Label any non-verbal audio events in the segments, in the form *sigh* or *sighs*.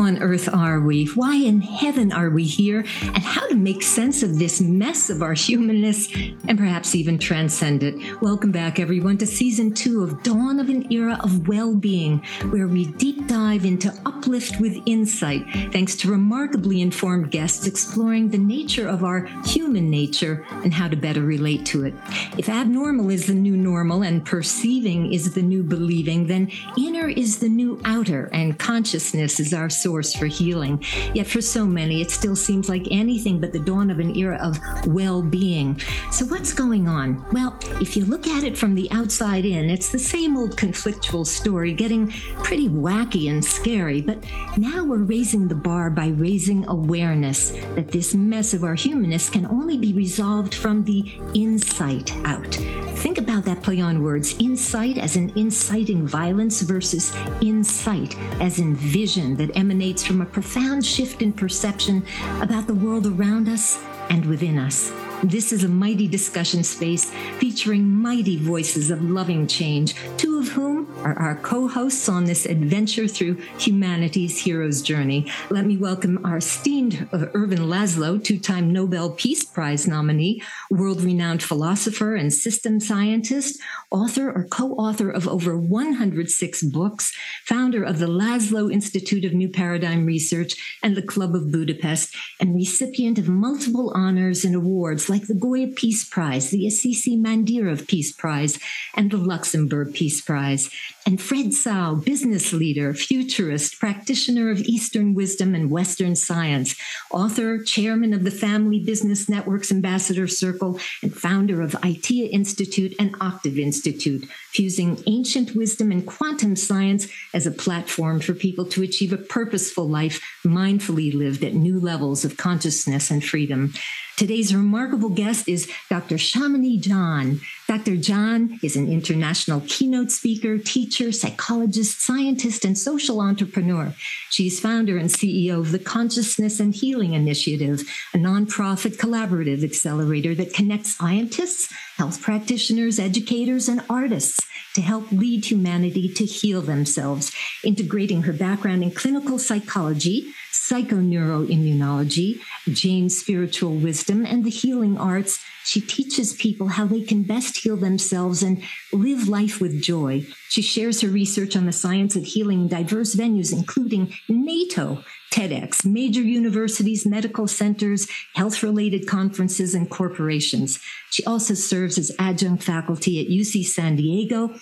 on earth are we? Why in heaven are we here? And how to make sense of this mess of our humanness and perhaps even transcend it. Welcome back, everyone, to season two of Dawn of an Era of Well Being, where we deep dive into uplift with insight, thanks to remarkably informed guests exploring the nature of our human nature and how to better relate to it. If abnormal is the new normal and perceiving is the new believing, then inner is the new outer and consciousness is our source for healing. Yet for so many, it still seems like anything but the dawn of an era of well being. So, what's going on? Well, if you look at it from the outside in, it's the same old conflictual story, getting pretty wacky and scary. But now we're raising the bar by raising awareness that this mess of our humanness can only be resolved from the inside out. Think about that play on words insight as in inciting violence versus insight as in vision that emanates from a profound shift in perception about the world around us and within us. This is a mighty discussion space featuring mighty voices of loving change, two of whom are our co hosts on this adventure through humanity's hero's journey. Let me welcome our esteemed uh, Ervin Laszlo, two time Nobel Peace Prize nominee, world renowned philosopher and system scientist, author or co author of over 106 books, founder of the Laszlo Institute of New Paradigm Research and the Club of Budapest, and recipient of multiple honors and awards like the Goi Peace Prize, the Assisi Mandir of Peace Prize, and the Luxembourg Peace Prize. And Fred Tsao, business leader, futurist, practitioner of Eastern wisdom and Western science, author, chairman of the Family Business Network's Ambassador Circle, and founder of ITEA Institute and Octave Institute, fusing ancient wisdom and quantum science as a platform for people to achieve a purposeful life mindfully lived at new levels of consciousness and freedom. Today's remarkable guest is Dr. Shamini Jain. Dr. Jain is an international keynote speaker, teacher, psychologist, scientist, and social entrepreneur. She's founder and CEO of the Consciousness and Healing Initiative, a nonprofit collaborative accelerator that connects scientists, health practitioners, educators, and artists to help lead humanity to heal themselves, integrating her background in clinical psychology, psychoneuroimmunology, Jain's spiritual wisdom, and the healing arts. She teaches people how they can best heal themselves and live life with joy. She shares her research on the science of healing in diverse venues, including NATO, TEDx, major universities, medical centers, health related conferences, and corporations. She also serves as adjunct faculty at UC San Diego.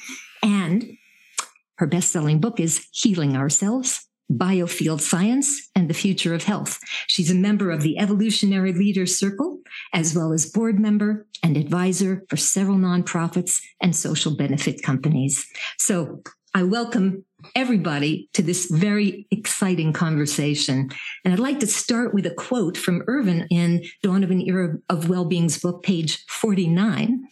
And her best selling book is Healing Ourselves biofield science, and the future of health. She's a member of the Evolutionary Leaders Circle, as well as board member and advisor for several nonprofits and social benefit companies. So I welcome everybody to this very exciting conversation. And I'd like to start with a quote from Ervin in Dawn of an Era of Wellbeing's book, page 49.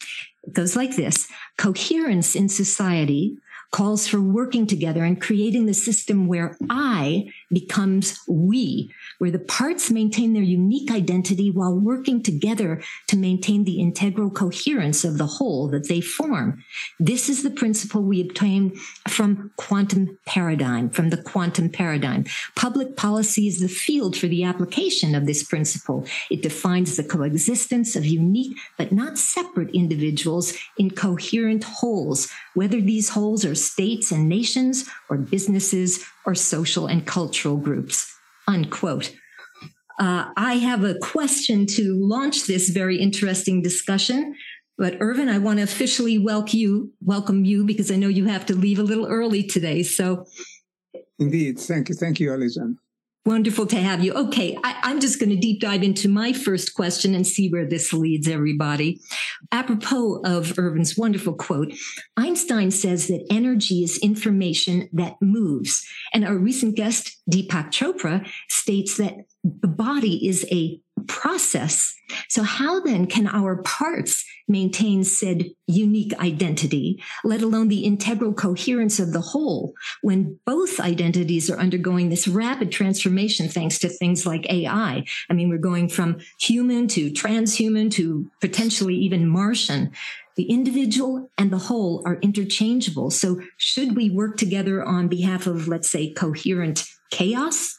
It goes like this Coherence in society calls for working together and creating the system where I becomes we, where the parts maintain their unique identity while working together to maintain the integral coherence of the whole that they form. This is the principle we obtain from quantum paradigm, from the quantum paradigm. Public policy is the field for the application of this principle. It defines the coexistence of unique but not separate individuals in coherent wholes, whether these wholes are states and nations or businesses or social and cultural groups, unquote. Uh, I have a question to launch this very interesting discussion. But Ervin, I want to officially welcome you, welcome you because I know you have to leave a little early today. So, indeed, thank you, thank you, Alison. Wonderful to have you. Okay, I, am just going to deep dive into my first question and see where this leads everybody. Apropos of Ervin's wonderful quote, Einstein says that energy is information that moves. And our recent guest, Deepak Chopra, states that the body is a process. So how then can our parts maintain said unique identity, let alone the integral coherence of the whole when both identities are undergoing this rapid transformation thanks to things like AI? I mean, we're going from human to transhuman to potentially even Martian. The individual and the whole are interchangeable. So should we work together on behalf of, let's say, coherent chaos?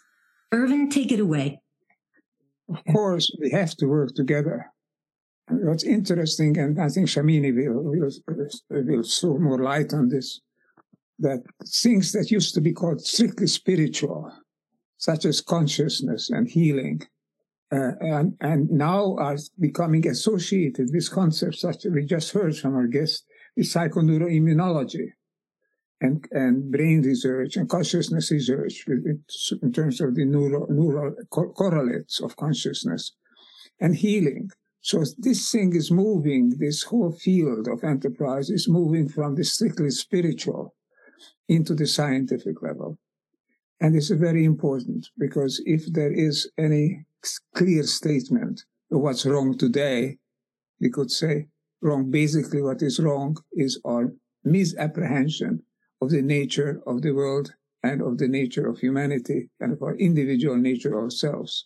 Ervin, take it away. Of course, we have to work together. What's interesting, and I think Shamini will, will, will throw more light on this, that things that used to be called strictly spiritual, such as consciousness and healing, uh, and, and now are becoming associated with concepts such as we just heard from our guest, the psychoneuroimmunology and, and brain research and consciousness research in terms of the neural, neural correlates of consciousness and healing. So this thing is moving, this whole field of enterprise is moving from the strictly spiritual into the scientific level. And it's very important because if there is any clear statement of what's wrong today, we could say wrong. Basically, what is wrong is our misapprehension of the nature of the world and of the nature of humanity and of our individual nature ourselves.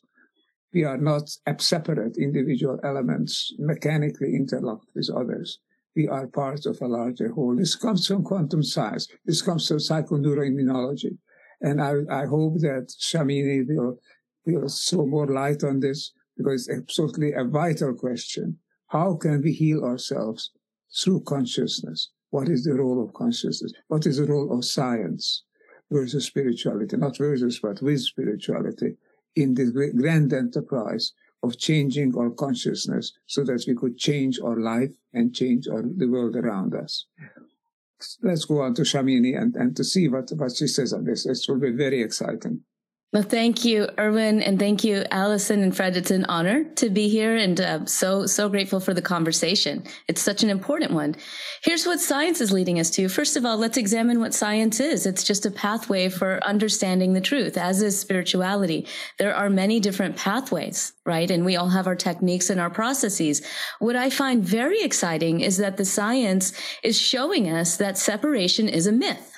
We are not separate individual elements mechanically interlocked with others. We are part of a larger whole. This comes from quantum science. This comes from psychoneuroimmunology. And I, I hope that Shamini will, will throw more light on this because it's absolutely a vital question. How can we heal ourselves through consciousness? What is the role of consciousness? What is the role of science versus spirituality? Not versus, but with spirituality in this grand enterprise of changing our consciousness so that we could change our life and change our, the world around us. Let's go on to Shamini and, and to see what, what she says on this. It will be very exciting. Well, thank you, Ervin, and thank you, Allison and Fred. It's an honor to be here and uh, so, so grateful for the conversation. It's such an important one. Here's what science is leading us to. First of all, let's examine what science is. It's just a pathway for understanding the truth, as is spirituality. There are many different pathways, right? And we all have our techniques and our processes. What I find very exciting is that the science is showing us that separation is a myth.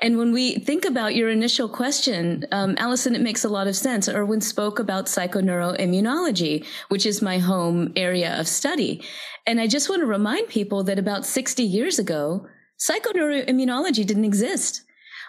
And when we think about your initial question, um, Allison, it makes a lot of sense. Ervin spoke about psychoneuroimmunology, which is my home area of study. And I just want to remind people that about 60 years ago, psychoneuroimmunology didn't exist.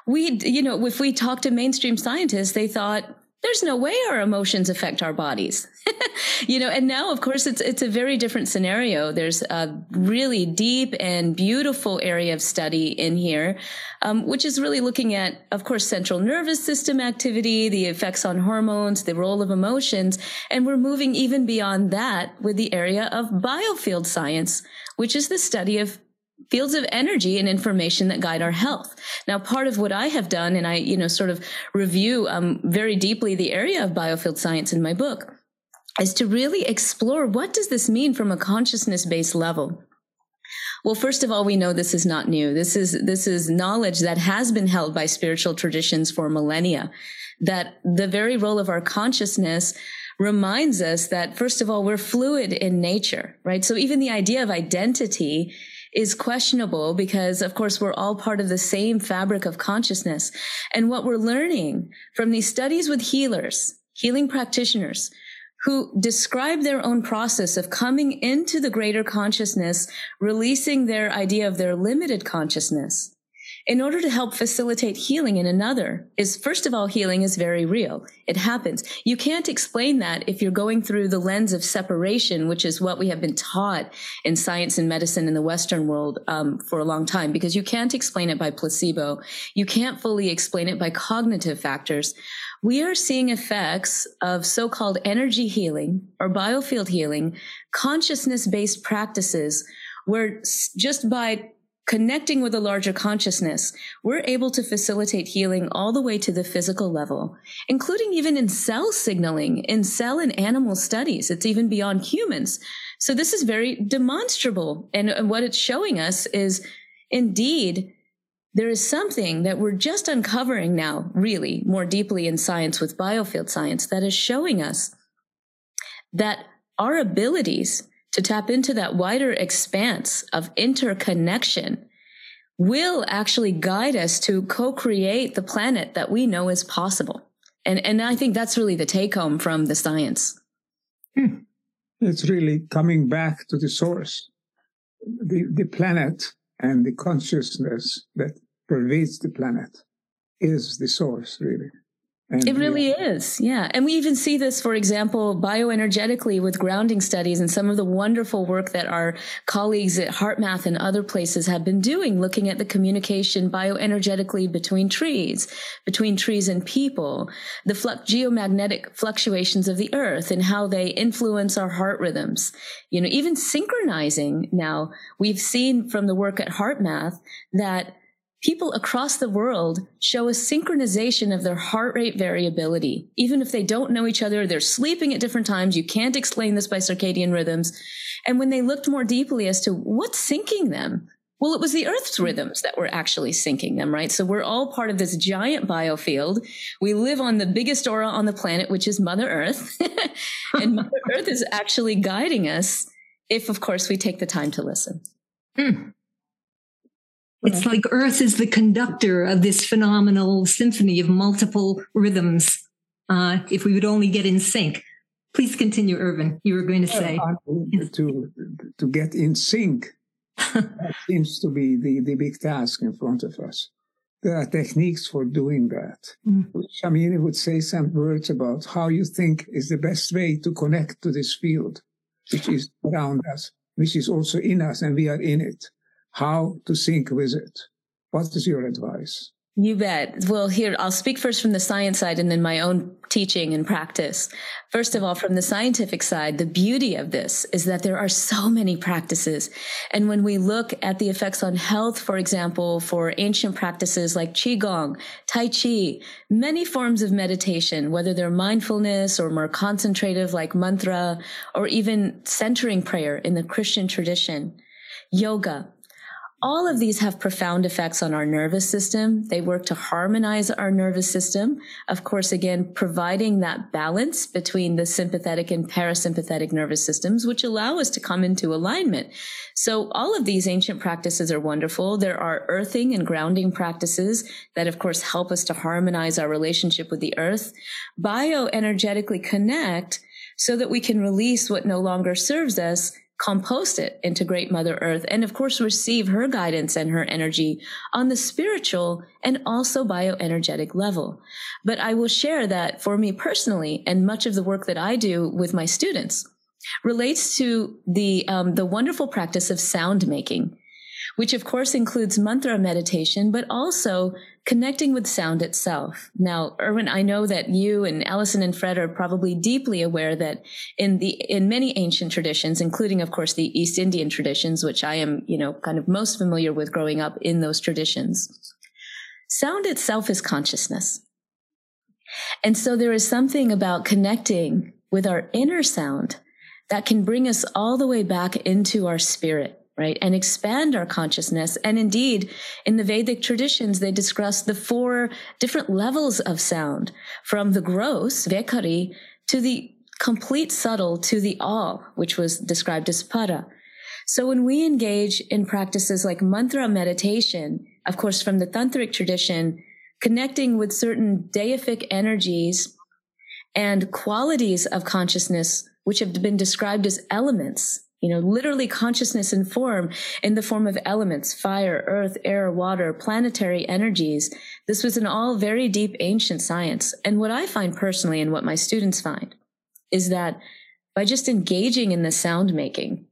We, you know, if we talked to mainstream scientists, they thought, there's no way our emotions affect our bodies. *laughs* you know, and now of course it's it's a very different scenario. There's a really deep and beautiful area of study in here, um, which is really looking at, of course, central nervous system activity, the effects on hormones, the role of emotions, and we're moving even beyond that with the area of biofield science, which is the study of fields of energy and information that guide our health. Now, part of what I have done, and I, you know, sort of review um, very deeply the area of biofield science in my book, is to really explore what does this mean from a consciousness based level. Well, first of all, we know this is not new. This is, this is knowledge that has been held by spiritual traditions for millennia, that the very role of our consciousness reminds us that, first of all, we're fluid in nature, right? So even the idea of identity is questionable because, of course, we're all part of the same fabric of consciousness. And what we're learning from these studies with healers, healing practitioners, who describe their own process of coming into the greater consciousness, releasing their idea of their limited consciousness, in order to help facilitate healing in another is first of all, healing is very real. It happens. You can't explain that if you're going through the lens of separation, which is what we have been taught in science and medicine in the Western world um, for a long time, because you can't explain it by placebo. You can't fully explain it by cognitive factors. We are seeing effects of so-called energy healing or biofield healing, consciousness based practices where just by connecting with a larger consciousness, we're able to facilitate healing all the way to the physical level, including even in cell signaling, in cell and animal studies. It's even beyond humans. So this is very demonstrable. And, and what it's showing us is indeed, there is something that we're just uncovering now, really more deeply in science with biofield science that is showing us that our abilities to tap into that wider expanse of interconnection will actually guide us to co-create the planet that we know is possible. And, and I think that's really the take home from the science. Hmm. It's really coming back to the source. The, the planet and the consciousness that pervades the planet is the source, really. And it really yeah. is. Yeah. And we even see this, for example, bioenergetically with grounding studies and some of the wonderful work that our colleagues at HeartMath and other places have been doing, looking at the communication bioenergetically between trees, between trees and people, the geomagnetic fluctuations of the earth and how they influence our heart rhythms. You know, even synchronizing now, we've seen from the work at HeartMath that People across the world show a synchronization of their heart rate variability. Even if they don't know each other, they're sleeping at different times. You can't explain this by circadian rhythms. And when they looked more deeply as to what's syncing them, well, it was the Earth's rhythms that were actually syncing them, right? So we're all part of this giant biofield. We live on the biggest aura on the planet, which is Mother Earth. *laughs* and Mother Earth is actually guiding us if, of course, we take the time to listen. Hmm. It's like Earth is the conductor of this phenomenal symphony of multiple rhythms. Uh, if we would only get in sync. Please continue, Ervin. You were going to say. to, to get in sync *laughs* that seems to be the, the big task in front of us. There are techniques for doing that. Mm. Shamini would say some words about how you think is the best way to connect to this field, which is around us, which is also in us, and we are in it how to sync with it. What is your advice? You bet. Well, here, I'll speak first from the science side and then my own teaching and practice. First of all, from the scientific side, the beauty of this is that there are so many practices. And when we look at the effects on health, for example, for ancient practices like Qigong, Tai Chi, many forms of meditation, whether they're mindfulness or more concentrative like mantra, or even centering prayer in the Christian tradition, yoga, all of these have profound effects on our nervous system. They work to harmonize our nervous system. Of course, again, providing that balance between the sympathetic and parasympathetic nervous systems, which allow us to come into alignment. So all of these ancient practices are wonderful. There are earthing and grounding practices that, of course, help us to harmonize our relationship with the earth, bioenergetically connect so that we can release what no longer serves us compost it into great mother earth and of course receive her guidance and her energy on the spiritual and also bioenergetic level. But i will share that for me personally and much of the work that i do with my students relates to the um, the wonderful practice of sound making which of course includes mantra meditation, but also connecting with sound itself. Now, Ervin, I know that you and Allison and Fred are probably deeply aware that in the, in many ancient traditions, including, of course, the East Indian traditions, which I am, you know, kind of most familiar with growing up in those traditions, sound itself is consciousness. And so there is something about connecting with our inner sound that can bring us all the way back into our spirit right? And expand our consciousness. And indeed, in the Vedic traditions, they discuss the four different levels of sound from the gross, Vaikhari, to the complete subtle to the all, which was described as para. So when we engage in practices like mantra meditation, of course, from the tantric tradition, connecting with certain deific energies and qualities of consciousness, which have been described as elements, you know, literally consciousness and form in the form of elements, fire, earth, air, water, planetary energies. This was an all very deep ancient science. And what I find personally and what my students find is that by just engaging in the sound making,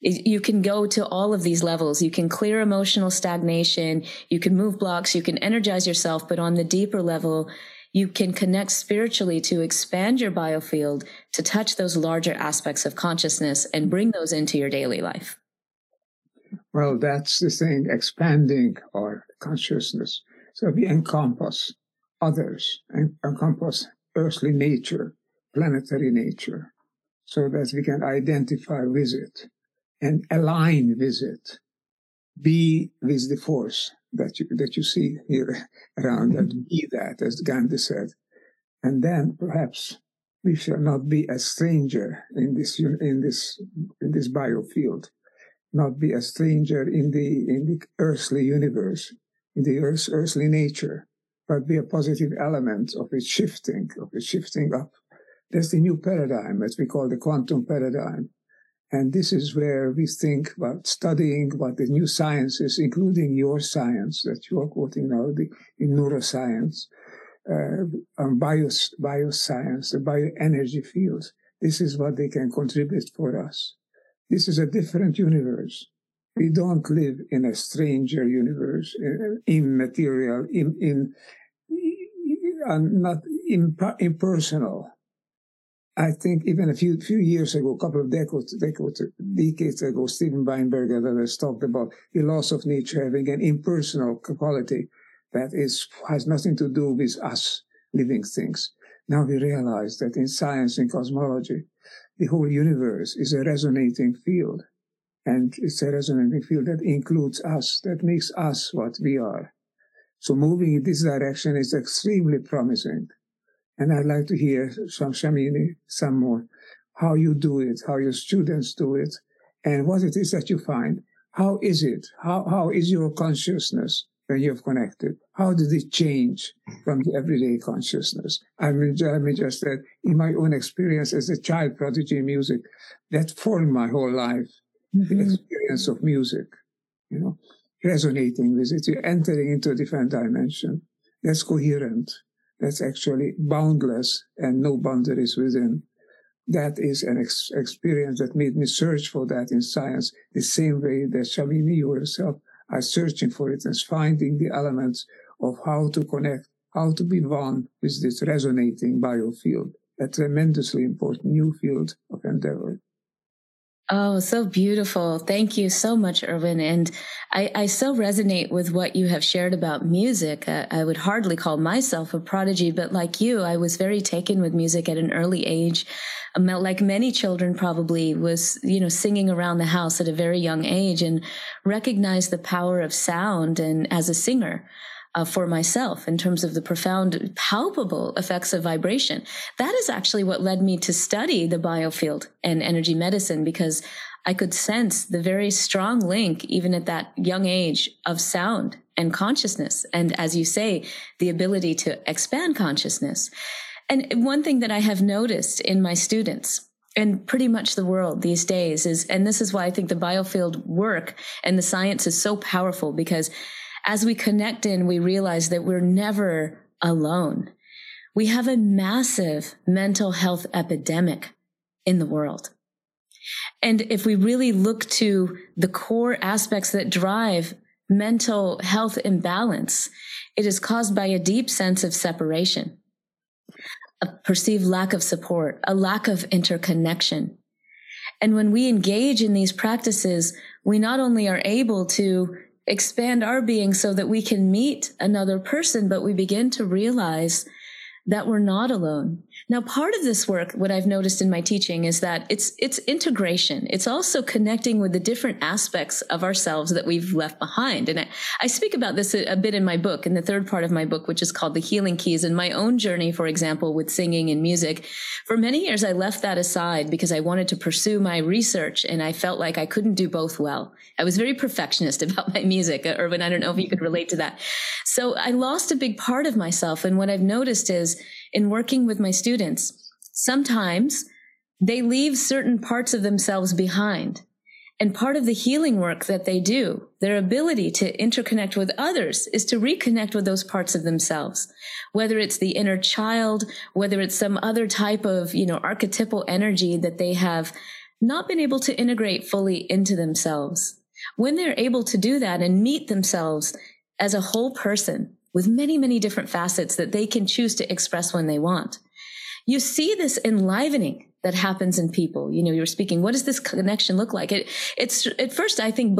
you can go to all of these levels. You can clear emotional stagnation. You can move blocks. You can energize yourself. But on the deeper level, you can connect spiritually to expand your biofield to touch those larger aspects of consciousness and bring those into your daily life. Well, that's the thing, expanding our consciousness. So we encompass others and encompass earthly nature, planetary nature, so that we can identify with it and align with it, be with the force that you that you see here around mm-hmm. that be that as Gandhi said, and then perhaps we shall not be a stranger in this in this in this biofield, not be a stranger in the in the earthly universe, in the earth, earthly nature, but be a positive element of its shifting, of its shifting up. That's the new paradigm, as we call the quantum paradigm, and this is where we think about studying about the new sciences, including your science that you are quoting now, the, in neuroscience, uh, bios, bioscience, the bioenergy fields. This is what they can contribute for us. This is a different universe. We don't live in a stranger universe, uh, immaterial, in, in, in not impersonal. I think even a few few years ago, a couple of decades, decades, decades ago, Steven Weinberg and others talked about the loss of nature having an impersonal quality that is has nothing to do with us living things. Now we realize that in science and cosmology, the whole universe is a resonating field. And it's a resonating field that includes us, that makes us what we are. So moving in this direction is extremely promising. And I'd like to hear from Shamini some more how you do it, how your students do it, and what it is that you find. How is it? How, how is your consciousness when you've connected? How did it change from the everyday consciousness? I mean, I mean just that in my own experience as a child prodigy in music, that formed my whole life. Mm-hmm. The experience of music, you know, resonating with it. You're entering into a different dimension. That's coherent that's actually boundless and no boundaries within. That is an ex- experience that made me search for that in science, the same way that Shamini yourself are searching for it and finding the elements of how to connect, how to be one with this resonating biofield, a tremendously important new field of endeavor. Oh, so beautiful. Thank you so much, Ervin. And I, I so resonate with what you have shared about music. I, I would hardly call myself a prodigy, but like you, I was very taken with music at an early age. Like many children probably was, you know, singing around the house at a very young age and recognized the power of sound and as a singer uh, for myself in terms of the profound, palpable effects of vibration. That is actually what led me to study the biofield and energy medicine because I could sense the very strong link, even at that young age, of sound and consciousness. And as you say, the ability to expand consciousness. And one thing that I have noticed in my students, and pretty much the world these days is, and this is why I think the biofield work and the science is so powerful because as we connect in, we realize that we're never alone. We have a massive mental health epidemic in the world. And if we really look to the core aspects that drive mental health imbalance, it is caused by a deep sense of separation, a perceived lack of support, a lack of interconnection. And when we engage in these practices, we not only are able to expand our being so that we can meet another person, but we begin to realize that we're not alone. Now, part of this work, what I've noticed in my teaching is that it's, it's integration. It's also connecting with the different aspects of ourselves that we've left behind. And I, I speak about this a, a, bit in my book, in the third part of my book, which is called The Healing Keys. And my own journey, for example, with singing and music. For many years, I left that aside because I wanted to pursue my research and I felt like I couldn't do both well. I was very perfectionist *laughs* about my music. Uh, Ervin, I don't know if you could relate to that. So I lost a big part of myself. And what I've noticed is in working with my students, sometimes they leave certain parts of themselves behind. And part of the healing work that they do, their ability to interconnect with others is to reconnect with those parts of themselves. Whether it's the inner child, whether it's some other type of, you know, archetypal energy that they have not been able to integrate fully into themselves. When they're able to do that and meet themselves as a whole person, with many, many different facets that they can choose to express when they want. You see this enlivening that happens in people. You know, you're speaking, what does this connection look like? It, it's at first, I think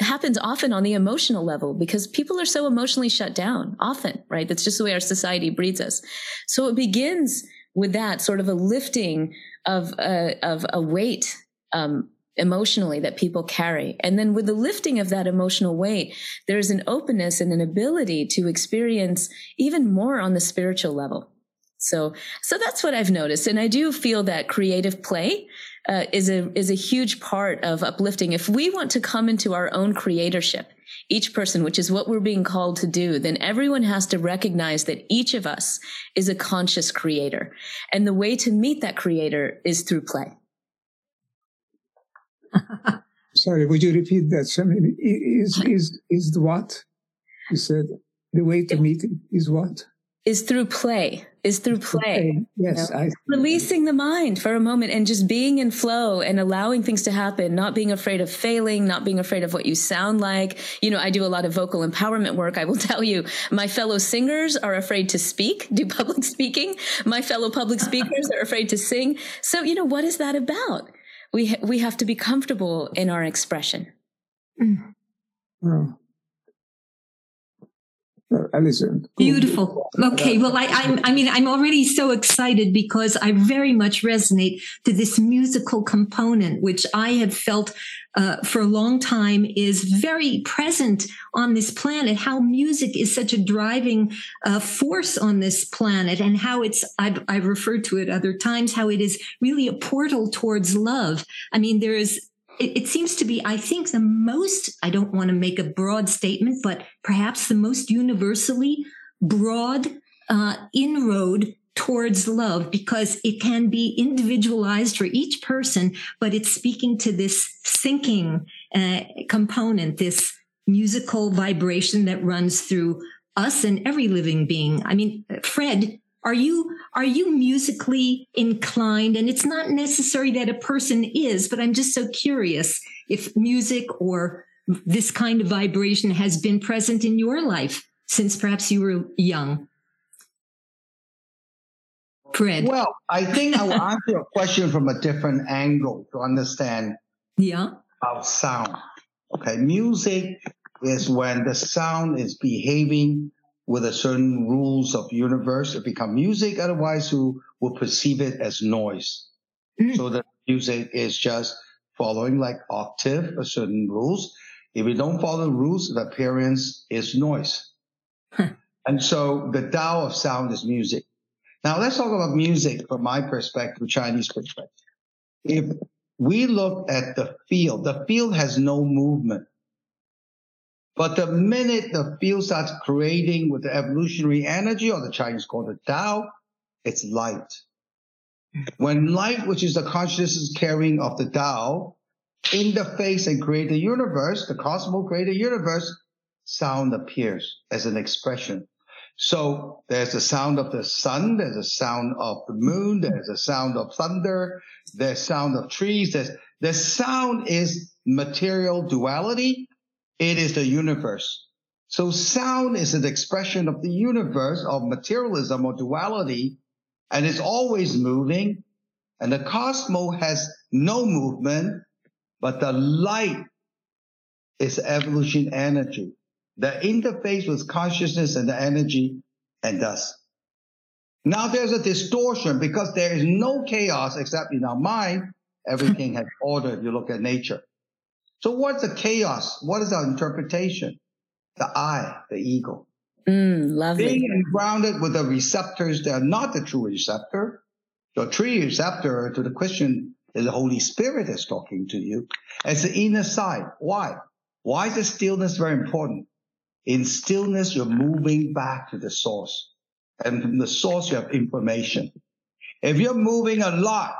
happens often on the emotional level because people are so emotionally shut down often, right? That's just the way our society breeds us. So it begins with that sort of a lifting of a, of a weight, um, emotionally that people carry. And then with the lifting of that emotional weight, there's an openness and an ability to experience even more on the spiritual level. So, so that's what I've noticed. And I do feel that creative play uh, is a, is a huge part of uplifting. If we want to come into our own creatorship, each person, which is what we're being called to do, then everyone has to recognize that each of us is a conscious creator. And the way to meet that creator is through play. Sorry, would you repeat that? Something is is is the what? You said the way to meet is what? is through play is through play. Yes, you know? releasing the mind for a moment and just being in flow and allowing things to happen, not being afraid of failing, not being afraid of what you sound like. You know, I do a lot of vocal empowerment work. I will *laughs* tell you, my fellow singers are afraid to speak, *laughs* do public speaking. My fellow public speakers are afraid to sing. So, you know, what is that about? We ha- we have to be comfortable in our expression. Mm. Oh. Allison. Beautiful. Okay. Well, I, I, I mean, I'm already so excited because I very much resonate to this musical component, which I have felt uh, for a long time is very present on this planet. How music is such a driving uh, force on this planet, and how it's I've, I've referred to it other times. How it is really a portal towards love. I mean, there is it, it, seems to be, I think, the most, I don't want to make a broad statement, but perhaps the most universally broad uh, inroad towards love because it can be individualized for each person, but it's speaking to this syncing uh, component, this musical vibration that runs through us and every living being. I mean, Fred, are you are you musically inclined? And it's not necessary that a person is, but I'm just so curious if music or this kind of vibration has been present in your life since perhaps you were young. Fred. Well, I think I will *laughs* answer your question from a different angle to understand yeah. about sound. Okay, music is when the sound is behaving with a certain rules of universe. It become music. Otherwise, you will perceive it as noise. Mm. So the music is just following like octave or certain rules. If you don't follow the rules, the appearance is noise. and so the Tao of sound is music. Now let's talk about music from my perspective, Chinese perspective. If we look at the field, the field has no movement. But the minute the field starts creating with the evolutionary energy, or the Chinese call it Tao, it's light. When light, which is the consciousness carrying of the Tao, interface and create the universe, the cosmos create the universe, sound appears as an expression. So there's the sound of the sun, there's a sound of the moon, there's a sound of thunder, there's sound of trees, there's the sound is material duality, it is the universe. So sound is an expression of the universe of materialism or duality, and it's always moving. And the cosmos has no movement, but the light is evolution energy. The interface with consciousness and the energy and thus. Now there's a distortion because there is no chaos except in our mind. Everything has order. If you look at nature. So what's the chaos? What is our interpretation? The I, the ego. Mm, lovely. Being grounded with the receptors that are not the true receptor. The true receptor to the question is the Holy Spirit is talking to you It's the inner side. Why? Why is the stillness very important? In stillness, you're moving back to the source. And from the source, you have information. If you're moving a lot,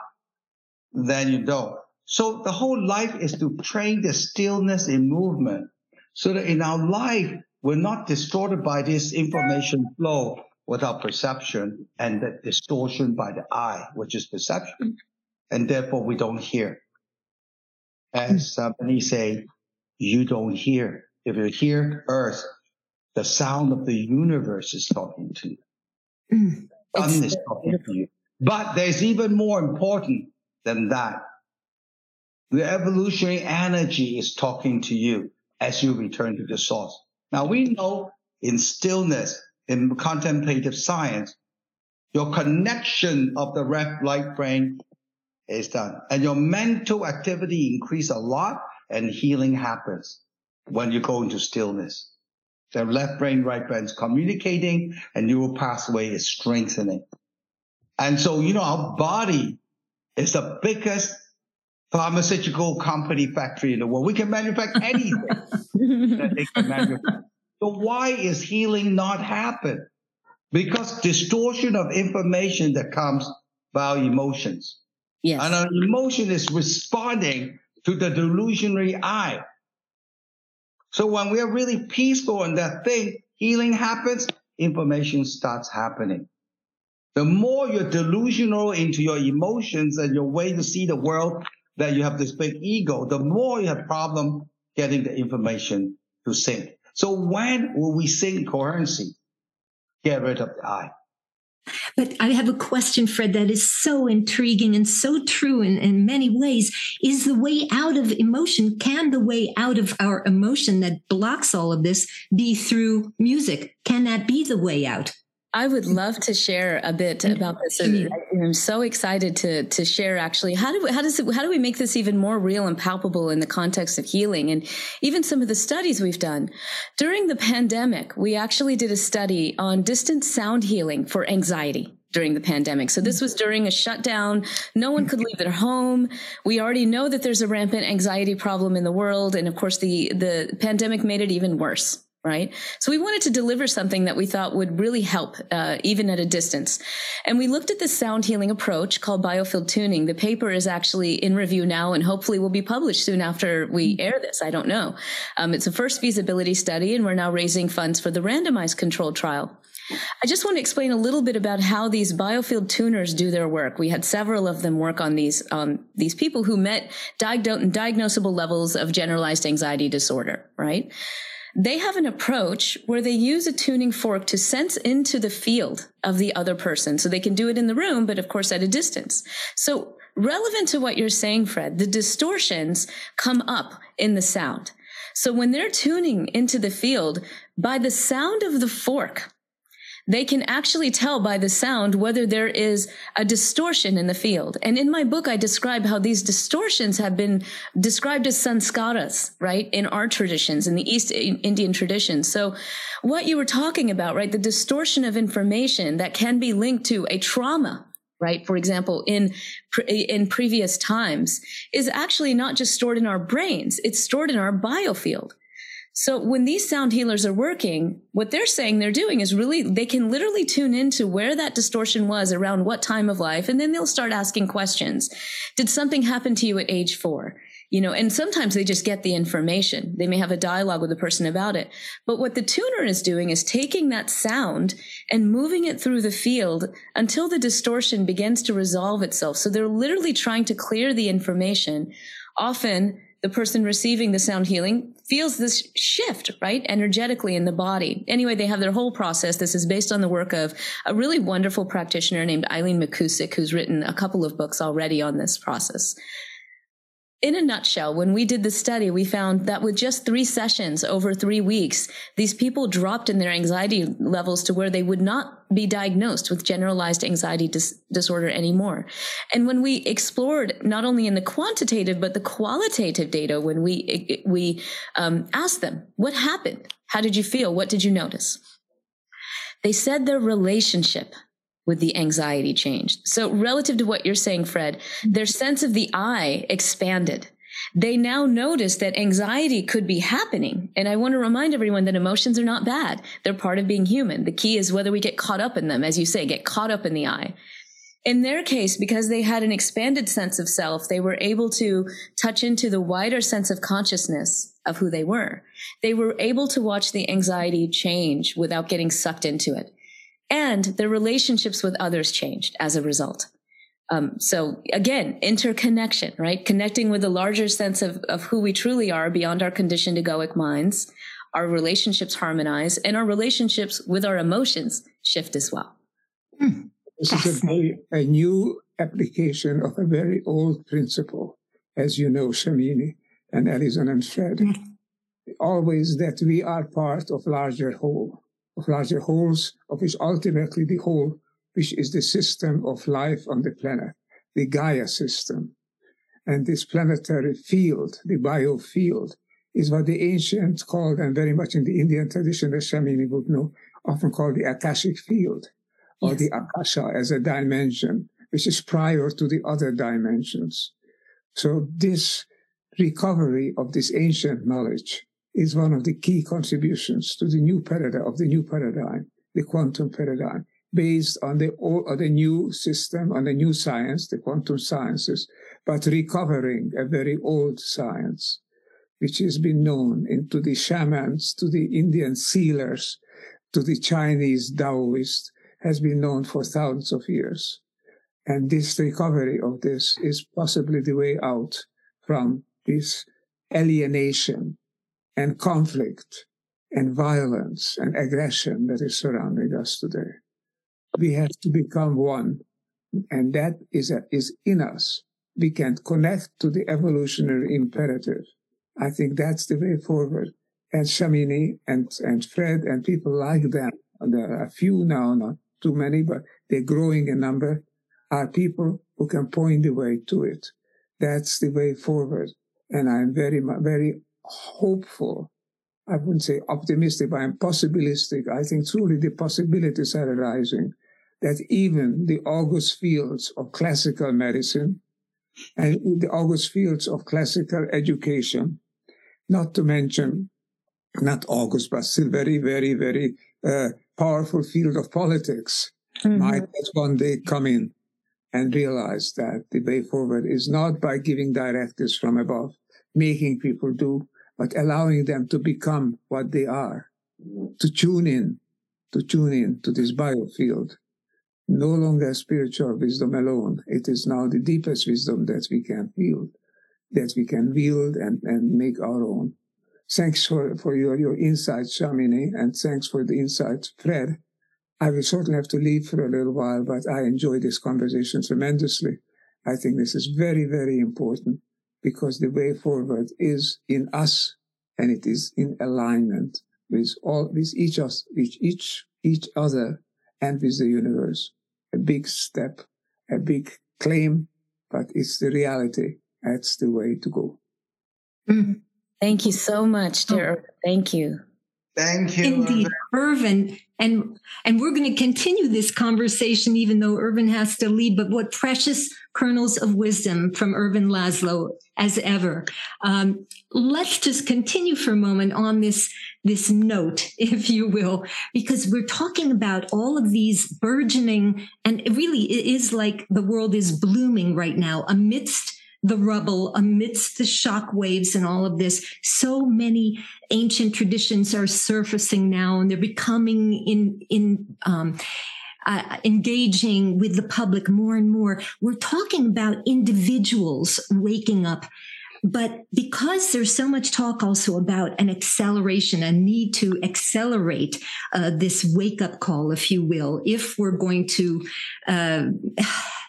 then you don't. So the whole life is to train the stillness in movement so that in our life, we're not distorted by this information flow without perception and the distortion by the eye, which is perception. And therefore we don't hear. As somebody say, you don't hear. If you hear earth, the sound of the universe is talking to you. Mm, Sun is talking to you. But there's even more important than that. The evolutionary energy is talking to you as you return to the source. Now we know in stillness, in contemplative science, your connection of the left right brain is done and your mental activity increase a lot and healing happens when you go into stillness. The left brain, right brain is communicating and neural pathway is strengthening. And so, you know, our body is the biggest pharmaceutical company factory in the world. We can manufacture anything *laughs* that they can manufacture. So why is healing not happen? Because distortion of information that comes by emotions. Yes. And our emotion is responding to the delusionary I. So when we are really peaceful in that thing, healing happens information starts happening. The more you're delusional into your emotions and your way to see the world, that you have this big ego, the more you have problem getting the information to sync. So when will we sync coherency? Get rid of the I. But I have a question, Fred, that is so intriguing and so true in, in many ways. Is the way out of emotion, can the way out of our emotion that blocks all of this be through music? Can that be the way out? I would love to share a bit mm-hmm. about this. I'm so excited to to share. Actually, how do we, how does it, how do we make this even more real and palpable in the context of healing and even some of the studies we've done during the pandemic? We actually did a study on distant sound healing for anxiety during the pandemic. So this mm-hmm. was during a shutdown. No one could leave their home. We already know that there's a rampant anxiety problem in the world, and of course, the the pandemic made it even worse right? So we wanted to deliver something that we thought would really help, uh, even at a distance. And we looked at this sound healing approach called biofield tuning. The paper is actually in review now and hopefully will be published soon after we air this. I don't know. Um, it's a first feasibility study and we're now raising funds for the randomized controlled trial. I just want to explain a little bit about how these biofield tuners do their work. We had several of them work on these um, these people who met diagnosable levels of generalized anxiety disorder, right? They have an approach where they use a tuning fork to sense into the field of the other person. So they can do it in the room, but of course at a distance. So relevant to what you're saying, Fred, the distortions come up in the sound. So when they're tuning into the field by the sound of the fork, they can actually tell by the sound whether there is a distortion in the field. And in my book, I describe how these distortions have been described as sanskaras, right? In our traditions, in the East Indian traditions. So what you were talking about, right? The distortion of information that can be linked to a trauma, right? For example, in, in previous times is actually not just stored in our brains. It's stored in our biofield. So when these sound healers are working, what they're saying they're doing is really, they can literally tune into where that distortion was around what time of life. And then they'll start asking questions. Did something happen to you at age four? You know, and sometimes they just get the information. They may have a dialogue with the person about it. But what the tuner is doing is taking that sound and moving it through the field until the distortion begins to resolve itself. So they're literally trying to clear the information. Often the person receiving the sound healing feels this shift, right? Energetically in the body. Anyway, they have their whole process. This is based on the work of a really wonderful practitioner named Eileen McKusick, who's written a couple of books already on this process in a nutshell, when we did the study, we found that with just three sessions over three weeks, these people dropped in their anxiety levels to where they would not be diagnosed with generalized anxiety dis- disorder anymore. And when we explored not only in the quantitative, but the qualitative data, when we, we um, asked them, what happened? How did you feel? What did you notice? They said their relationship with the anxiety changed. So relative to what you're saying, Fred, their mm-hmm. sense of the I expanded. They now notice that anxiety could be happening. And I want to remind everyone that emotions are not bad. They're part of being human. The key is whether we get caught up in them, as you say, get caught up in the I. In their case, because they had an expanded sense of self, they were able to touch into the wider sense of consciousness of who they were. They were able to watch the anxiety change without getting sucked into it and their relationships with others changed as a result. Um, so again, interconnection, right? Connecting with a larger sense of, of who we truly are beyond our conditioned egoic minds. Our relationships harmonize and our relationships with our emotions shift as well. Hmm. This is a, very, a new application of a very old principle, as you know, Shamini and Alison and Fred. Always that we are part of larger whole of larger wholes, of which ultimately the whole, which is the system of life on the planet, the Gaia system. And this planetary field, the biofield, is what the ancients called, and very much in the Indian tradition, as Shamini would know, often called the Akashic field, or yes. the Akasha as a dimension, which is prior to the other dimensions. So this recovery of this ancient knowledge is one of the key contributions to the new paradigm of the new paradigm, the quantum paradigm, based on the old, on the new system, on the new science, the quantum sciences, but recovering a very old science, which has been known into the shamans, to the Indian sealers, to the Chinese Taoist has been known for thousands of years. And this recovery of this is possibly the way out from this alienation and conflict and violence and aggression that is surrounding us today. We have to become one, and that is, a, is in us. We can connect to the evolutionary imperative. I think that's the way forward. And Shamini and, and Fred and people like them, there are a few now, not too many, but they're growing in number, are people who can point the way to it. That's the way forward. And I'm very, very hopeful. I wouldn't say optimistic, but I'm possibilistic. I think truly the possibilities are arising that even the august fields of classical medicine and the august fields of classical education, not to mention, not august, but still very, very, very uh, powerful field of politics, mm-hmm. might one day come in and realize that the way forward is not by giving directives from above, making people do, but allowing them to become what they are, to tune in, to tune in to this biofield. No longer spiritual wisdom alone. It is now the deepest wisdom that we can wield, that we can wield and, and make our own. Thanks for, for your, your insights, Shamini, and thanks for the insights, Fred. I will certainly have to leave for a little while, but I enjoy this conversation tremendously. I think this is very, very important because the way forward is in us and it is in alignment with all, with each us, each, each, each other and with the universe. A big step, a big claim, but it's the reality. That's the way to go. Mm-hmm. Thank you so much, dear. Oh. Thank you. Thank you. Indeed, Ervin. And and we're going to continue this conversation even though Ervin has to leave. But what precious kernels of wisdom from Ervin Laszlo as ever. Um, let's just continue for a moment on this this note, *laughs* if you will, because we're talking about all of these burgeoning, and it really it is like the world is blooming right now amidst the rubble amidst the shock waves and all of this. So many ancient traditions are surfacing now and they're becoming in, in, um, uh, engaging with the public more and more. We're talking about individuals waking up. But because there's so much talk also about an acceleration, a need to accelerate uh, this wake up call, if you will, if we're going to uh, *sighs*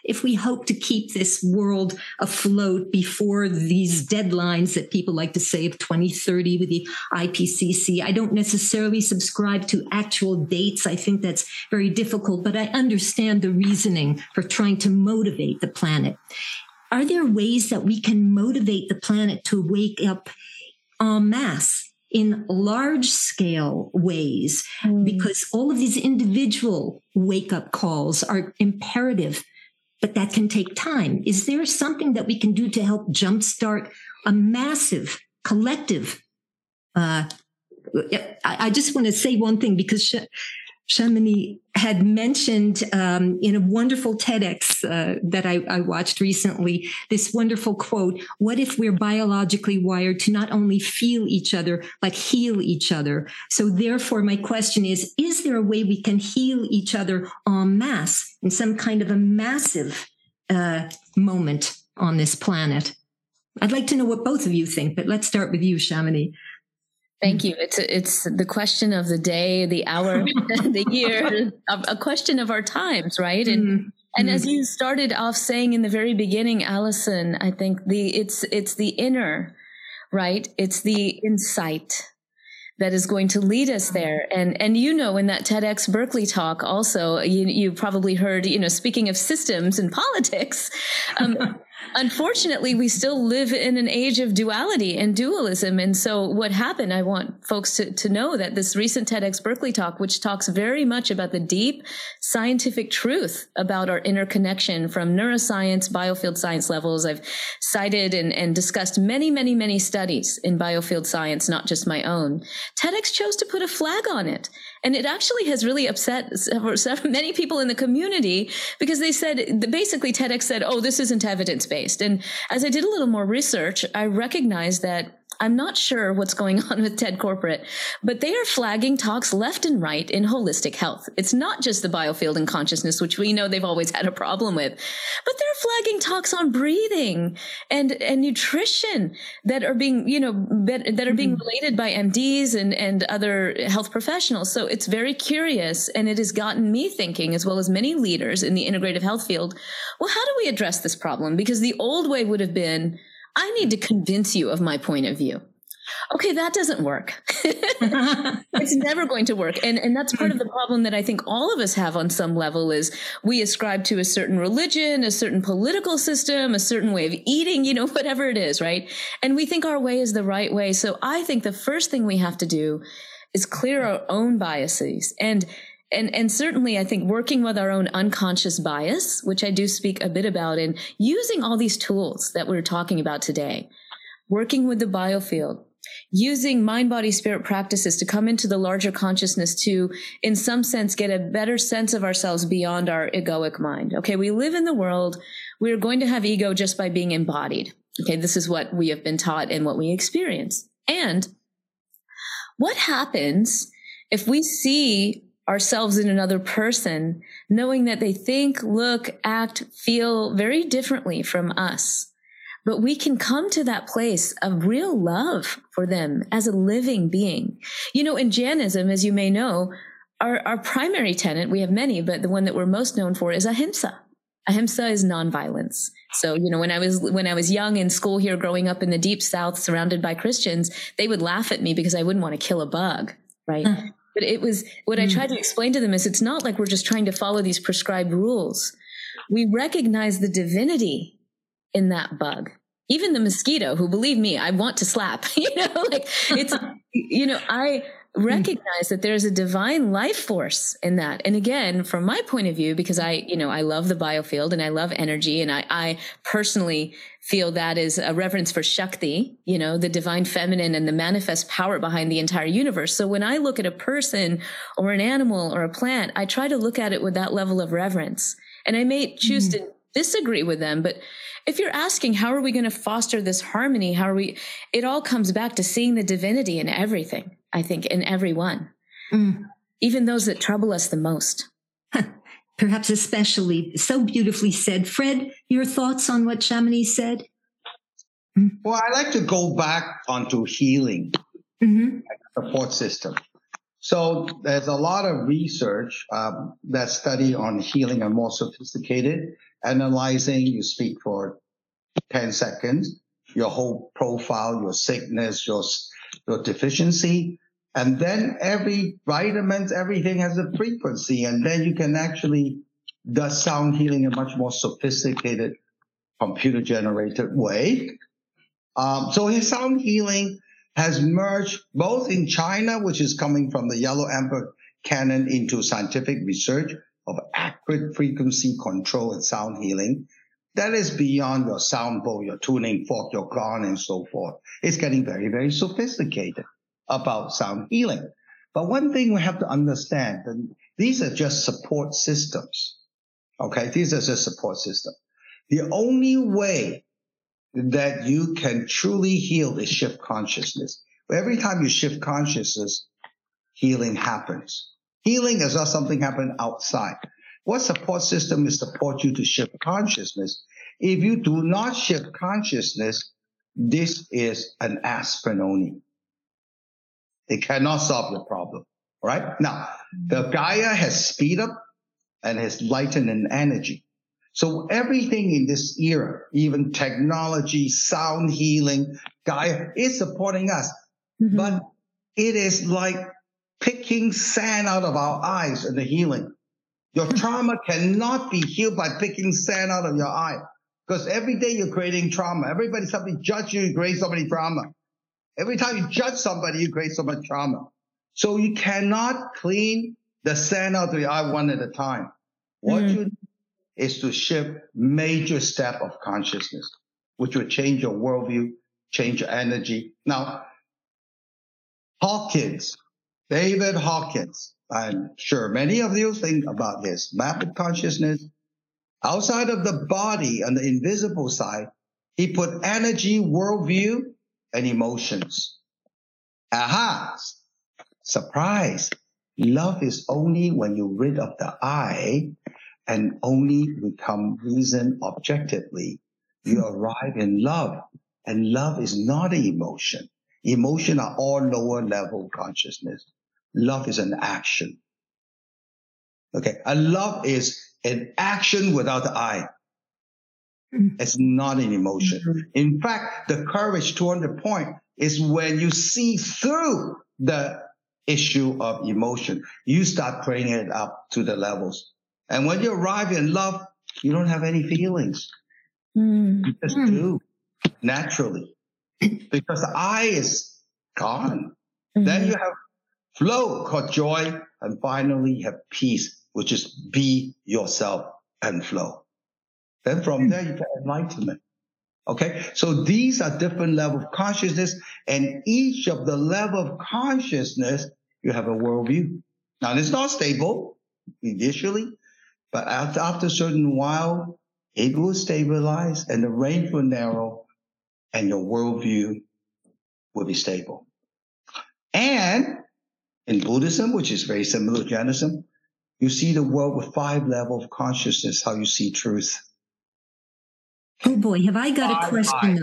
if we hope to keep this world afloat before these deadlines that people like to say of 2030 with the IPCC. I don't necessarily subscribe to actual dates. I think that's very difficult, but I understand the reasoning for trying to motivate the planet. Are there ways that we can motivate the planet to wake up en masse in large scale ways mm. because all of these individual wake up calls are imperative but that can take time. Is there something that we can do to help jumpstart a massive collective? Uh, I, just want to say one thing because Shamini had mentioned um, in a wonderful TEDx uh, that I, I, watched recently this wonderful quote What if we're biologically wired to not only feel each other, but heal each other? So, therefore, my question is Is there a way we can heal each other en masse in some kind of a massive uh, moment on this planet? I'd like to know what both of you think, but let's start with you, Shamini. Thank you. It's it's the question of the day, the hour, *laughs* the year, a, question of our times, right? And mm-hmm. and as you started off saying in the very beginning, Allison, I think the it's it's the inner, right? It's the insight that is going to lead us there. And and you know, in that TEDx Berkeley talk, also you you probably heard, you know, speaking of systems and politics. Um, *laughs* unfortunately, we still live in an age of duality and dualism. And so what happened, I want folks to, to know that this recent TEDx Berkeley talk, which talks very much about the deep scientific truth about our interconnection from neuroscience, biofield science levels. I've cited and, and discussed many, many, many studies in biofield science, not just my own. TEDx chose to put a flag on it. And it actually has really upset several, several, many people in the community because they said, basically TEDx said, oh, this isn't evidence based. And as I did a little more research, I recognized that I'm not sure what's going on with TED Corporate, but they are flagging talks left and right in holistic health. It's not just the biofield and consciousness, which we know they've always had a problem with, but they're flagging talks on breathing and, and nutrition that are being, you know, that are being mm-hmm. related by MDs and, and other health professionals. So it's very curious and it has gotten me thinking as well as many leaders in the integrative health field. Well, how do we address this problem? Because the old way would have been, I need to convince you of my point of view. Okay, that doesn't work. *laughs* it's never going to work. And, and that's part of the problem that I think all of us have on some level is we ascribe to a certain religion, a certain political system, a certain way of eating, you know, *laughs* whatever it is, right? And we think our way is the right way. So I think the first thing we have to do is clear our own biases and and and certainly I think working with our own unconscious bias, which I do speak a bit about, and using all these tools that we're talking about today, working with the biofield, using mind body spirit practices to come into the larger consciousness to in some sense get a better sense of ourselves beyond our egoic mind. Okay we live in the world. We're going to have ego just by being embodied. Okay this is what we have been taught and what we experience. And what happens if we see ourselves in another person, knowing that they think, look, act, feel very differently from us. But we can come to that place of real love for them as a living being. You know, in Jainism, as you may know, our, our primary tenet, we have many, but the one that we're most known for is ahimsa. Ahimsa is nonviolence. So, you know, when I was, when I was young in school here, growing up in the deep south, surrounded by Christians, they would laugh at me because I wouldn't want to kill a bug, right? Hmm. But it was what I hmm. tried to explain to them is it's not like we're just trying to follow these prescribed rules. We recognize the divinity in that bug. Even the mosquito, who believe me, I want to slap, *laughs* you know, like it's, *laughs* you know, I. recognize that there's a divine life force in that. And again, from my point of view, because I, you know, I love the biofield and I love energy and I, I personally feel that is a reverence for Shakti, you know, the divine feminine and the manifest power behind the entire universe. So when I look at a person or an animal or a plant, I try to look at it with that level of reverence. And I may choose mm-hmm. to disagree with them, but if you're asking, how are we going to foster this harmony? How are we, it all comes back to seeing the divinity in everything. I think, in everyone, mm. even those that trouble us the most. *laughs* Perhaps especially so beautifully said. Fred, your thoughts on what Shamini said? Mm. Well, I like to go back onto healing, mm-hmm. support system. So there's a lot of research um, that study on healing are more sophisticated, analyzing. You speak for 10 seconds, your whole profile, your sickness, your, your deficiency, and then every vitamins, everything has a frequency. And then you can actually do sound healing in a much more sophisticated computer generated way. Um, so his sound healing has merged both in China, which is coming from the Yellow Emperor canon into scientific research of accurate frequency control and sound healing. That is beyond your sound bowl, your tuning fork, your gong, and so forth. It's getting very, very sophisticated about sound healing. But one thing we have to understand, that these are just support systems. Okay. These are just support systems. The only way that you can truly heal is shift consciousness. Every time you shift consciousness, healing happens. Healing is not something happen outside. What support system is support you to shift consciousness? If you do not shift consciousness, this is an aspirin only. It cannot solve your problem. Right now, the Gaia has speed up and has lightened in energy. So everything in this era, even technology, sound healing, Gaia is supporting us. Mm-hmm. But it is like picking sand out of our eyes and the healing. Your trauma cannot be healed by picking sand out of your eye. Because every day you're creating trauma. Everybody, somebody judge you, you create so many trauma. Every time you judge somebody, you create so much trauma. So you cannot clean the sand out of your eye one at a time. What mm-hmm. you is to shift major step of consciousness, which will change your worldview, change your energy. Now, Hawkins, David Hawkins, I'm sure many of you think about this map of consciousness. Outside of the body on the invisible side, he put energy, worldview, and emotions. Aha! Surprise! Love is only when you rid of the I and only become reason objectively. You arrive in love and love is not an emotion. Emotion are all lower level consciousness. Love is an action. Okay. A love is an action without the I. Mm-hmm. It's not an emotion. Mm-hmm. In fact, the courage 200 point is when you see through the issue of emotion. You start bringing it up to the levels. And when you arrive in love, you don't have any feelings. Mm. You just mm. do naturally because the I is gone. Mm-hmm. Then you have flow called joy and finally you have peace, which is be yourself and flow. Then from mm. there you get enlightenment. Okay. So these are different level of consciousness and each of the level of consciousness, you have a worldview. Now it's not stable initially, but after, after a certain while, it will stabilize and the range will narrow and your worldview will be stable. And in Buddhism, which is very similar to Jainism, you see the world with five levels of consciousness, how you see truth. Oh boy, have I got five, a question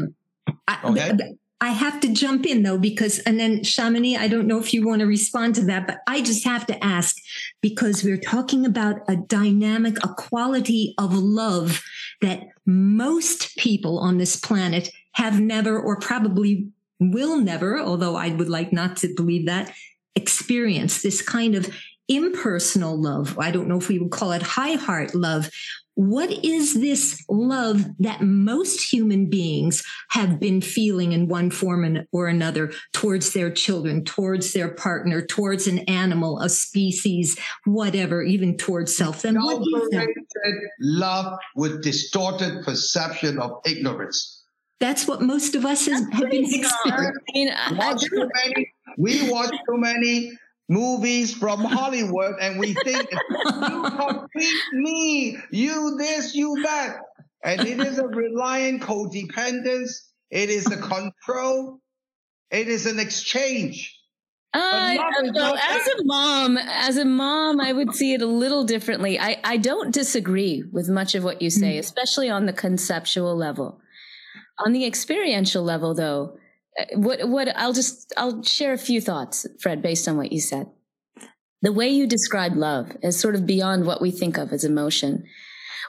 though. I, okay. I have to jump in though, because, and then Shamini, I don't know if you want to respond to that, but I just have to ask because we're talking about a dynamic, a quality of love that most people on this planet have never or probably will never, although I would like not to believe that, experience this kind of impersonal love. I don't know if we would call it high heart love. What is this love that most human beings have been feeling in one form or another towards their children, towards their partner, towards an animal, a species, whatever, even towards self? Then what is that? Love with distorted perception of ignorance. That's what most of us has, have been experiencing. watch too many, we watch too many movies from Hollywood and we think you complete me, you this, you that. And it is a reliant codependence. It is a control. It is an exchange. Uh, well, as a mom, as a mom, I would see it a little differently. I, I don't disagree with much of what you say, mm-hmm. especially on the conceptual level. On the experiential level, though, uh, what what I'll just I'll share a few thoughts, Fred, based on what you said. The way you describe love is sort of beyond what we think of as emotion.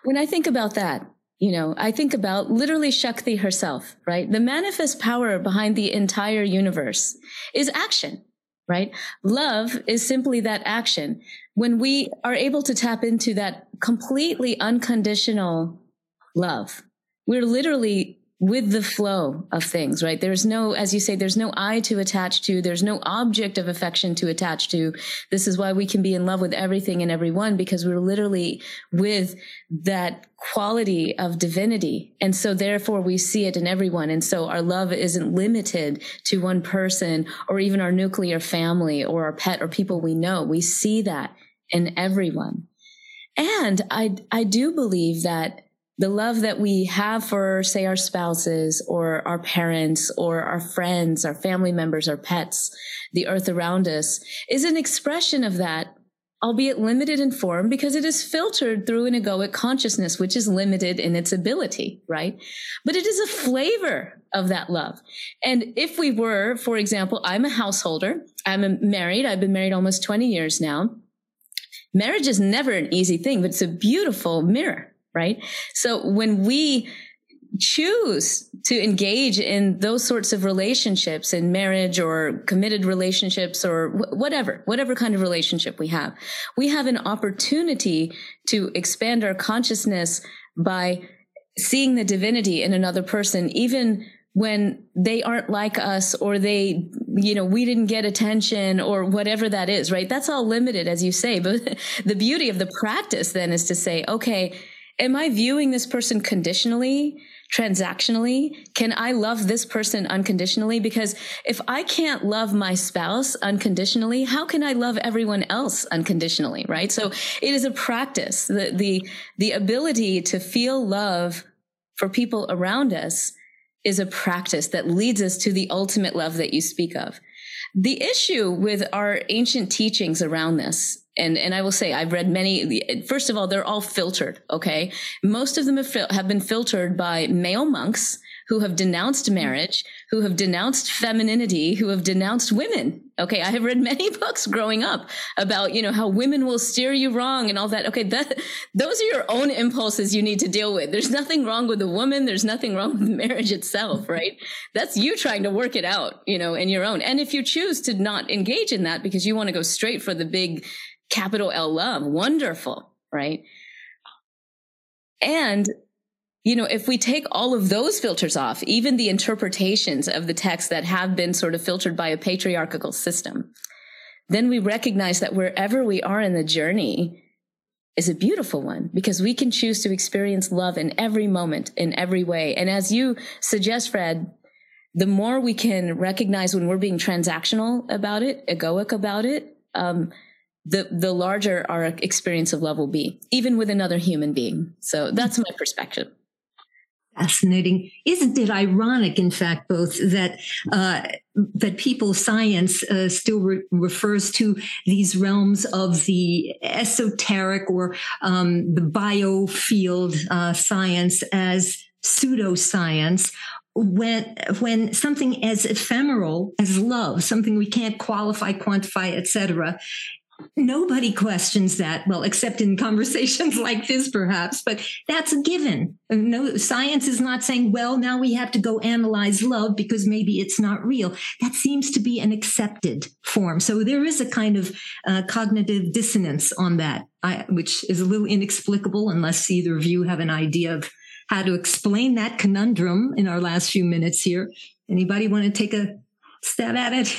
When I think about that, you know, I think about literally Shakti herself, right? The manifest power behind the entire universe is action, right? Love is simply that action. When we are able to tap into that completely unconditional love, we're literally with the flow of things, right? There's no, as you say, there's no I to attach to. There's no object of affection to attach to. This is why we can be in love with everything and everyone because we're literally with that quality of divinity. And so therefore we see it in everyone. And so our love isn't limited to one person or even our nuclear family or our pet or people we know. We see that in everyone. And I, I do believe that the love that we have for, say, our spouses or our parents or our friends, our family members, our pets, the earth around us is an expression of that, albeit limited in form because it is filtered through an egoic consciousness, which is limited in its ability, right? But it is a flavor of that love. And if we were, for example, I'm a householder, I'm married, I've been married almost 20 years now. Marriage is never an easy thing, but it's a beautiful mirror right? So when we choose to engage in those sorts of relationships in marriage or committed relationships or whatever, whatever kind of relationship we have, we have an opportunity to expand our consciousness by seeing the divinity in another person, even when they aren't like us or they, you know, we didn't get attention or whatever that is, right? That's all limited, as you say. But *laughs* the beauty of the practice then is to say, okay, am I viewing this person conditionally, transactionally? Can I love this person unconditionally? Because if I can't love my spouse unconditionally, how can I love everyone else unconditionally? Right. So it is a practice. The, the, the ability to feel love for people around us is a practice that leads us to the ultimate love that you speak of. The issue with our ancient teachings around this and and I will say I've read many. First of all, they're all filtered. Okay, most of them have, have been filtered by male monks who have denounced marriage, who have denounced femininity, who have denounced women. Okay, I have read many *laughs* books growing up about you know how women will steer you wrong and all that. Okay, that those are your own impulses you need to deal with. There's nothing wrong with a woman. There's nothing wrong with *laughs* marriage itself, right? That's you trying to work it out, you know, in your own. And if you choose to not engage in that because you want to go straight for the big capital L love. Wonderful, right? And, you know, if we take all of those filters off, even the interpretations of the text that have been sort of filtered by a patriarchal system, then we recognize that wherever we are in the journey is a beautiful one because we can choose to experience love in every moment, in every way. And as you suggest, Fred, the more we can recognize when we're being transactional about it, egoic about it, um, the the larger our experience of love will be, even with another human being. So that's my perspective. Fascinating, isn't it ironic? In fact, both that uh, that people science uh, still re- refers to these realms of the esoteric or um, the biofield uh, science as pseudoscience, when when something as ephemeral as love something we can't qualify quantify etc nobody questions that well except in conversations *laughs* like this perhaps but that's a given. No science is not saying well now we have to go analyze love because maybe it's not real. That seems to be an accepted form. So there is a kind of uh, cognitive dissonance on that I, which is a little inexplicable unless either of you have an idea of how to explain that conundrum in our last few minutes here. Anybody want to take a stab at it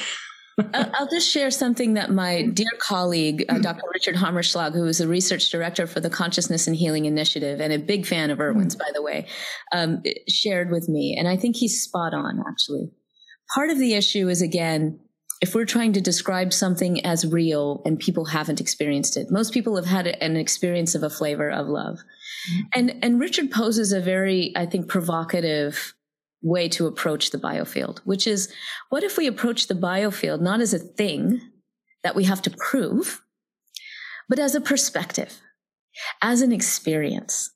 I'll just share something that my dear colleague, uh, Dr. Richard Hammerschlag, who is a research director for the Consciousness and Healing Initiative and a big fan of Ervin's, by the way, um, shared with me. And I think he's spot on, actually. Part of the issue is, again, if we're trying to describe something as real and people haven't experienced it, most people have had an experience of a flavor of love. Mm-hmm. And, and Richard poses a very, I think, provocative way to approach the biofield, which is what if we approach the biofield not as a thing that we have to prove, but as a perspective, as an experience,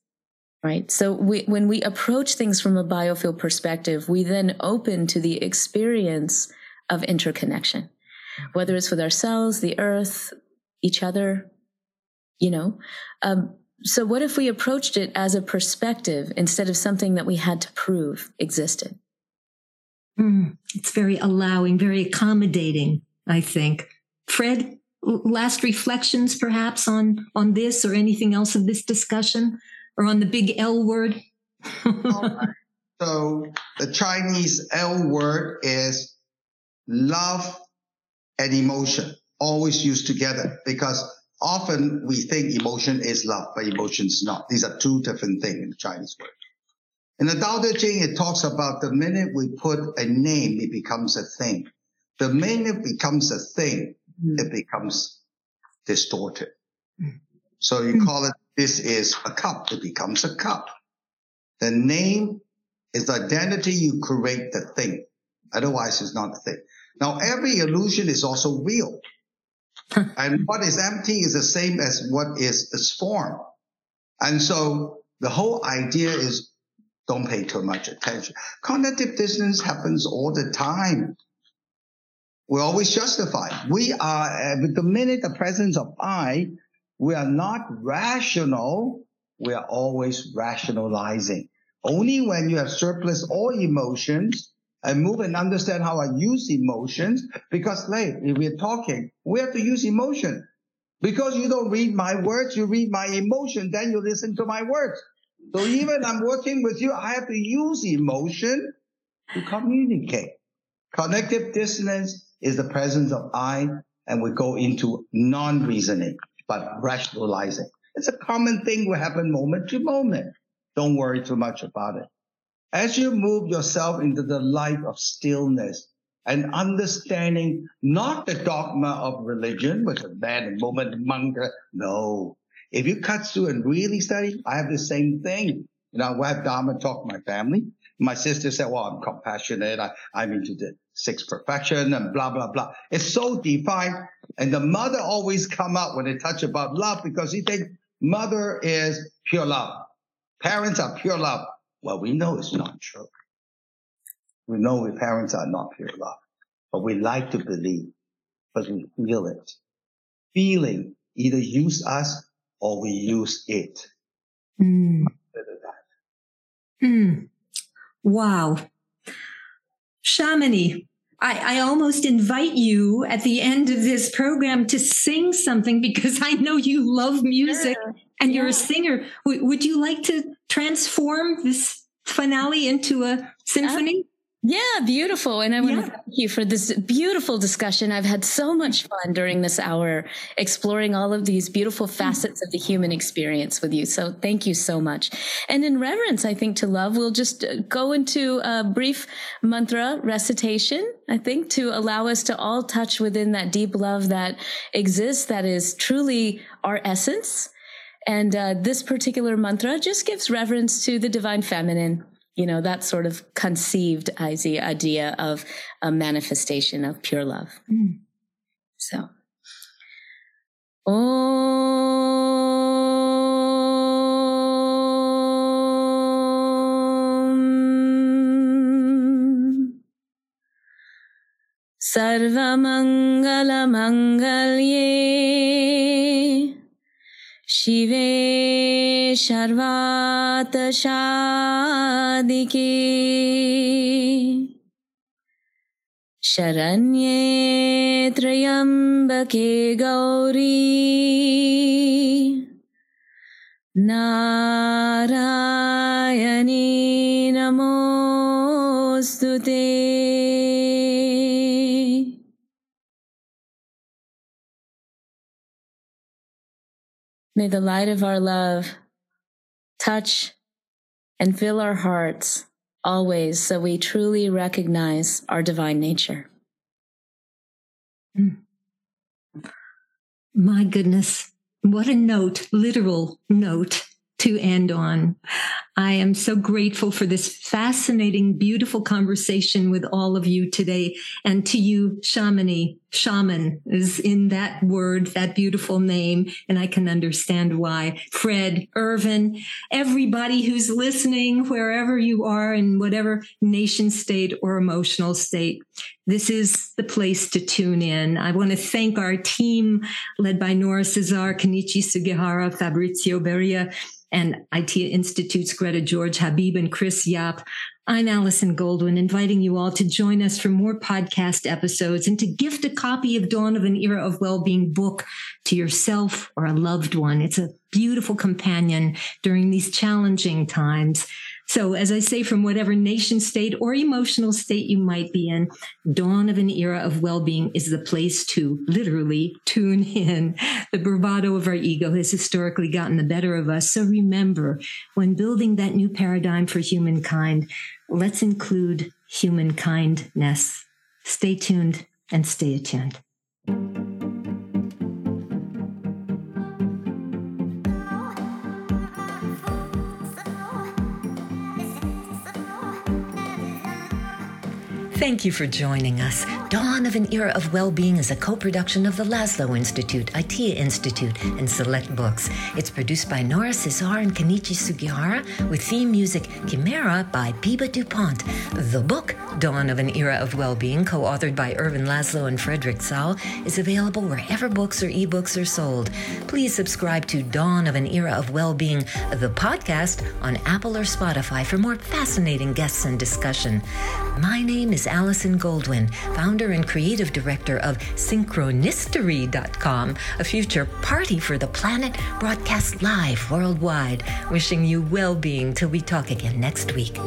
right? So we, when we approach things from a biofield perspective, we then open to the experience of interconnection, whether it's with ourselves, the earth, each other, you know, um, so what if we approached it as a perspective instead of something that we had to prove existed? Mm, it's very allowing, very accommodating, I think. Fred, last reflections perhaps on, on this or anything else of this discussion or on the big L word? *laughs* so the Chinese L word is love and emotion, always used together because often we think emotion is love, but emotion is not. These are two different things in the Chinese word. In the Tao Te Ching, it talks about the minute we put a name, it becomes a thing. The minute it becomes a thing, mm. it becomes distorted. Mm. So you mm. call it, this is a cup. It becomes a cup. The name is the identity you create the thing. Otherwise, it's not a thing. Now, every illusion is also real *laughs* and what is empty is the same as what is its form. And so the whole idea is don't pay too much attention. Cognitive dissonance happens all the time. We're always justified. We are, uh, the minute the presence of I, we are not rational. We are always rationalizing. Only when you have surplus all emotions and move and understand how I use emotions. Because like, if we're talking, we have to use emotion. Because you don't read my words, you read my emotion, then you listen to my words. So even I'm working with you, I have to use emotion to communicate. Cognitive dissonance is the presence of I, and we go into non-reasoning, but rationalizing. It's a common thing will happen moment to moment. Don't worry too much about it. As you move yourself into the life of stillness and understanding not the dogma of religion, which is man and woman, monk. No. If you cut through and really study, I have the same thing. You know, I have Dharma talk to my family. My sister said, well, I'm compassionate. I, I'm into the six perfection and blah, blah, blah. It's so defined. And the mother always come up when they touch about love because he think mother is pure love. Parents are pure love. Well, we know it's not true. We know we parents are not pure love, but we like to believe because we feel it. Feeling either use us or we use it. Mm. Mm. Wow. Shamini, I, I, almost invite you at the end of this program to sing something because I know you love music yeah. And you're a singer. W- would you like to transform this finale into a symphony? Uh, yeah, beautiful. And I want yeah. to thank you for this beautiful discussion. I've had so much fun during this hour exploring all of these beautiful facets of the human experience with you. So thank you so much. And in reverence, I think to love, we'll just uh, go into a brief mantra recitation, I think, to allow us to all touch within that deep love that exists, that is truly our essence. And uh, this particular mantra just gives reverence to the divine feminine you know, that sort of conceived idea of a manifestation of pure love. Mm. So, Om Sarvamangalamangale शिवे शर्वातशादिके शरण्ये त्र्यम्बके गौरी। नारायणी नमोऽस्तु ते। May the light of our love touch and fill our hearts always so we truly recognize our divine nature. Hmm. My goodness, what a note, literal note to end on. I am so grateful for this fascinating, beautiful conversation with all of you today. And to you, Shamini, shaman is in that word, that beautiful name. And I can understand why. Fred, Ervin, everybody who's listening, wherever you are in whatever nation state or emotional state, this is the place to tune in. I want to thank our team led by Nora Cesar, Kenichi Sugihara, Fabrizio Beria, and IT Institute's Greta George Habib and Chris Yap. I'm Allison Goldwyn, inviting you all to join us for more podcast episodes and to gift a copy of Dawn of an Era of Wellbeing book to yourself or a loved one. It's a beautiful companion during these challenging times. So, as I say, from whatever nation state or emotional state you might be in, dawn of an era of well-being is the place to literally tune *laughs* in. The bravado of our ego has historically gotten the better of us. So remember, when building that new paradigm for humankind, let's include human kindness. Stay tuned and stay attuned. Thank you for joining us. Dawn of an Era of Well-Being is a co production of the Laszlo Institute, ITEA Institute, and Select Books. It's produced by Nora Cesar and Kenichi Sugihara, with theme music Chimera by Biba DuPont. The book, Dawn of an Era of Well-Being, co authored by Ervin Laszlo and Frederick Tsao, is available wherever books or ebooks are sold. Please subscribe to Dawn of an Era of Well-Being, the podcast, on Apple or Spotify for more fascinating guests and discussion. My name is Allison Goldwyn, founder and creative director of Synchronicity.com, a future party for the planet broadcast live worldwide. Wishing you well being till we talk again next week.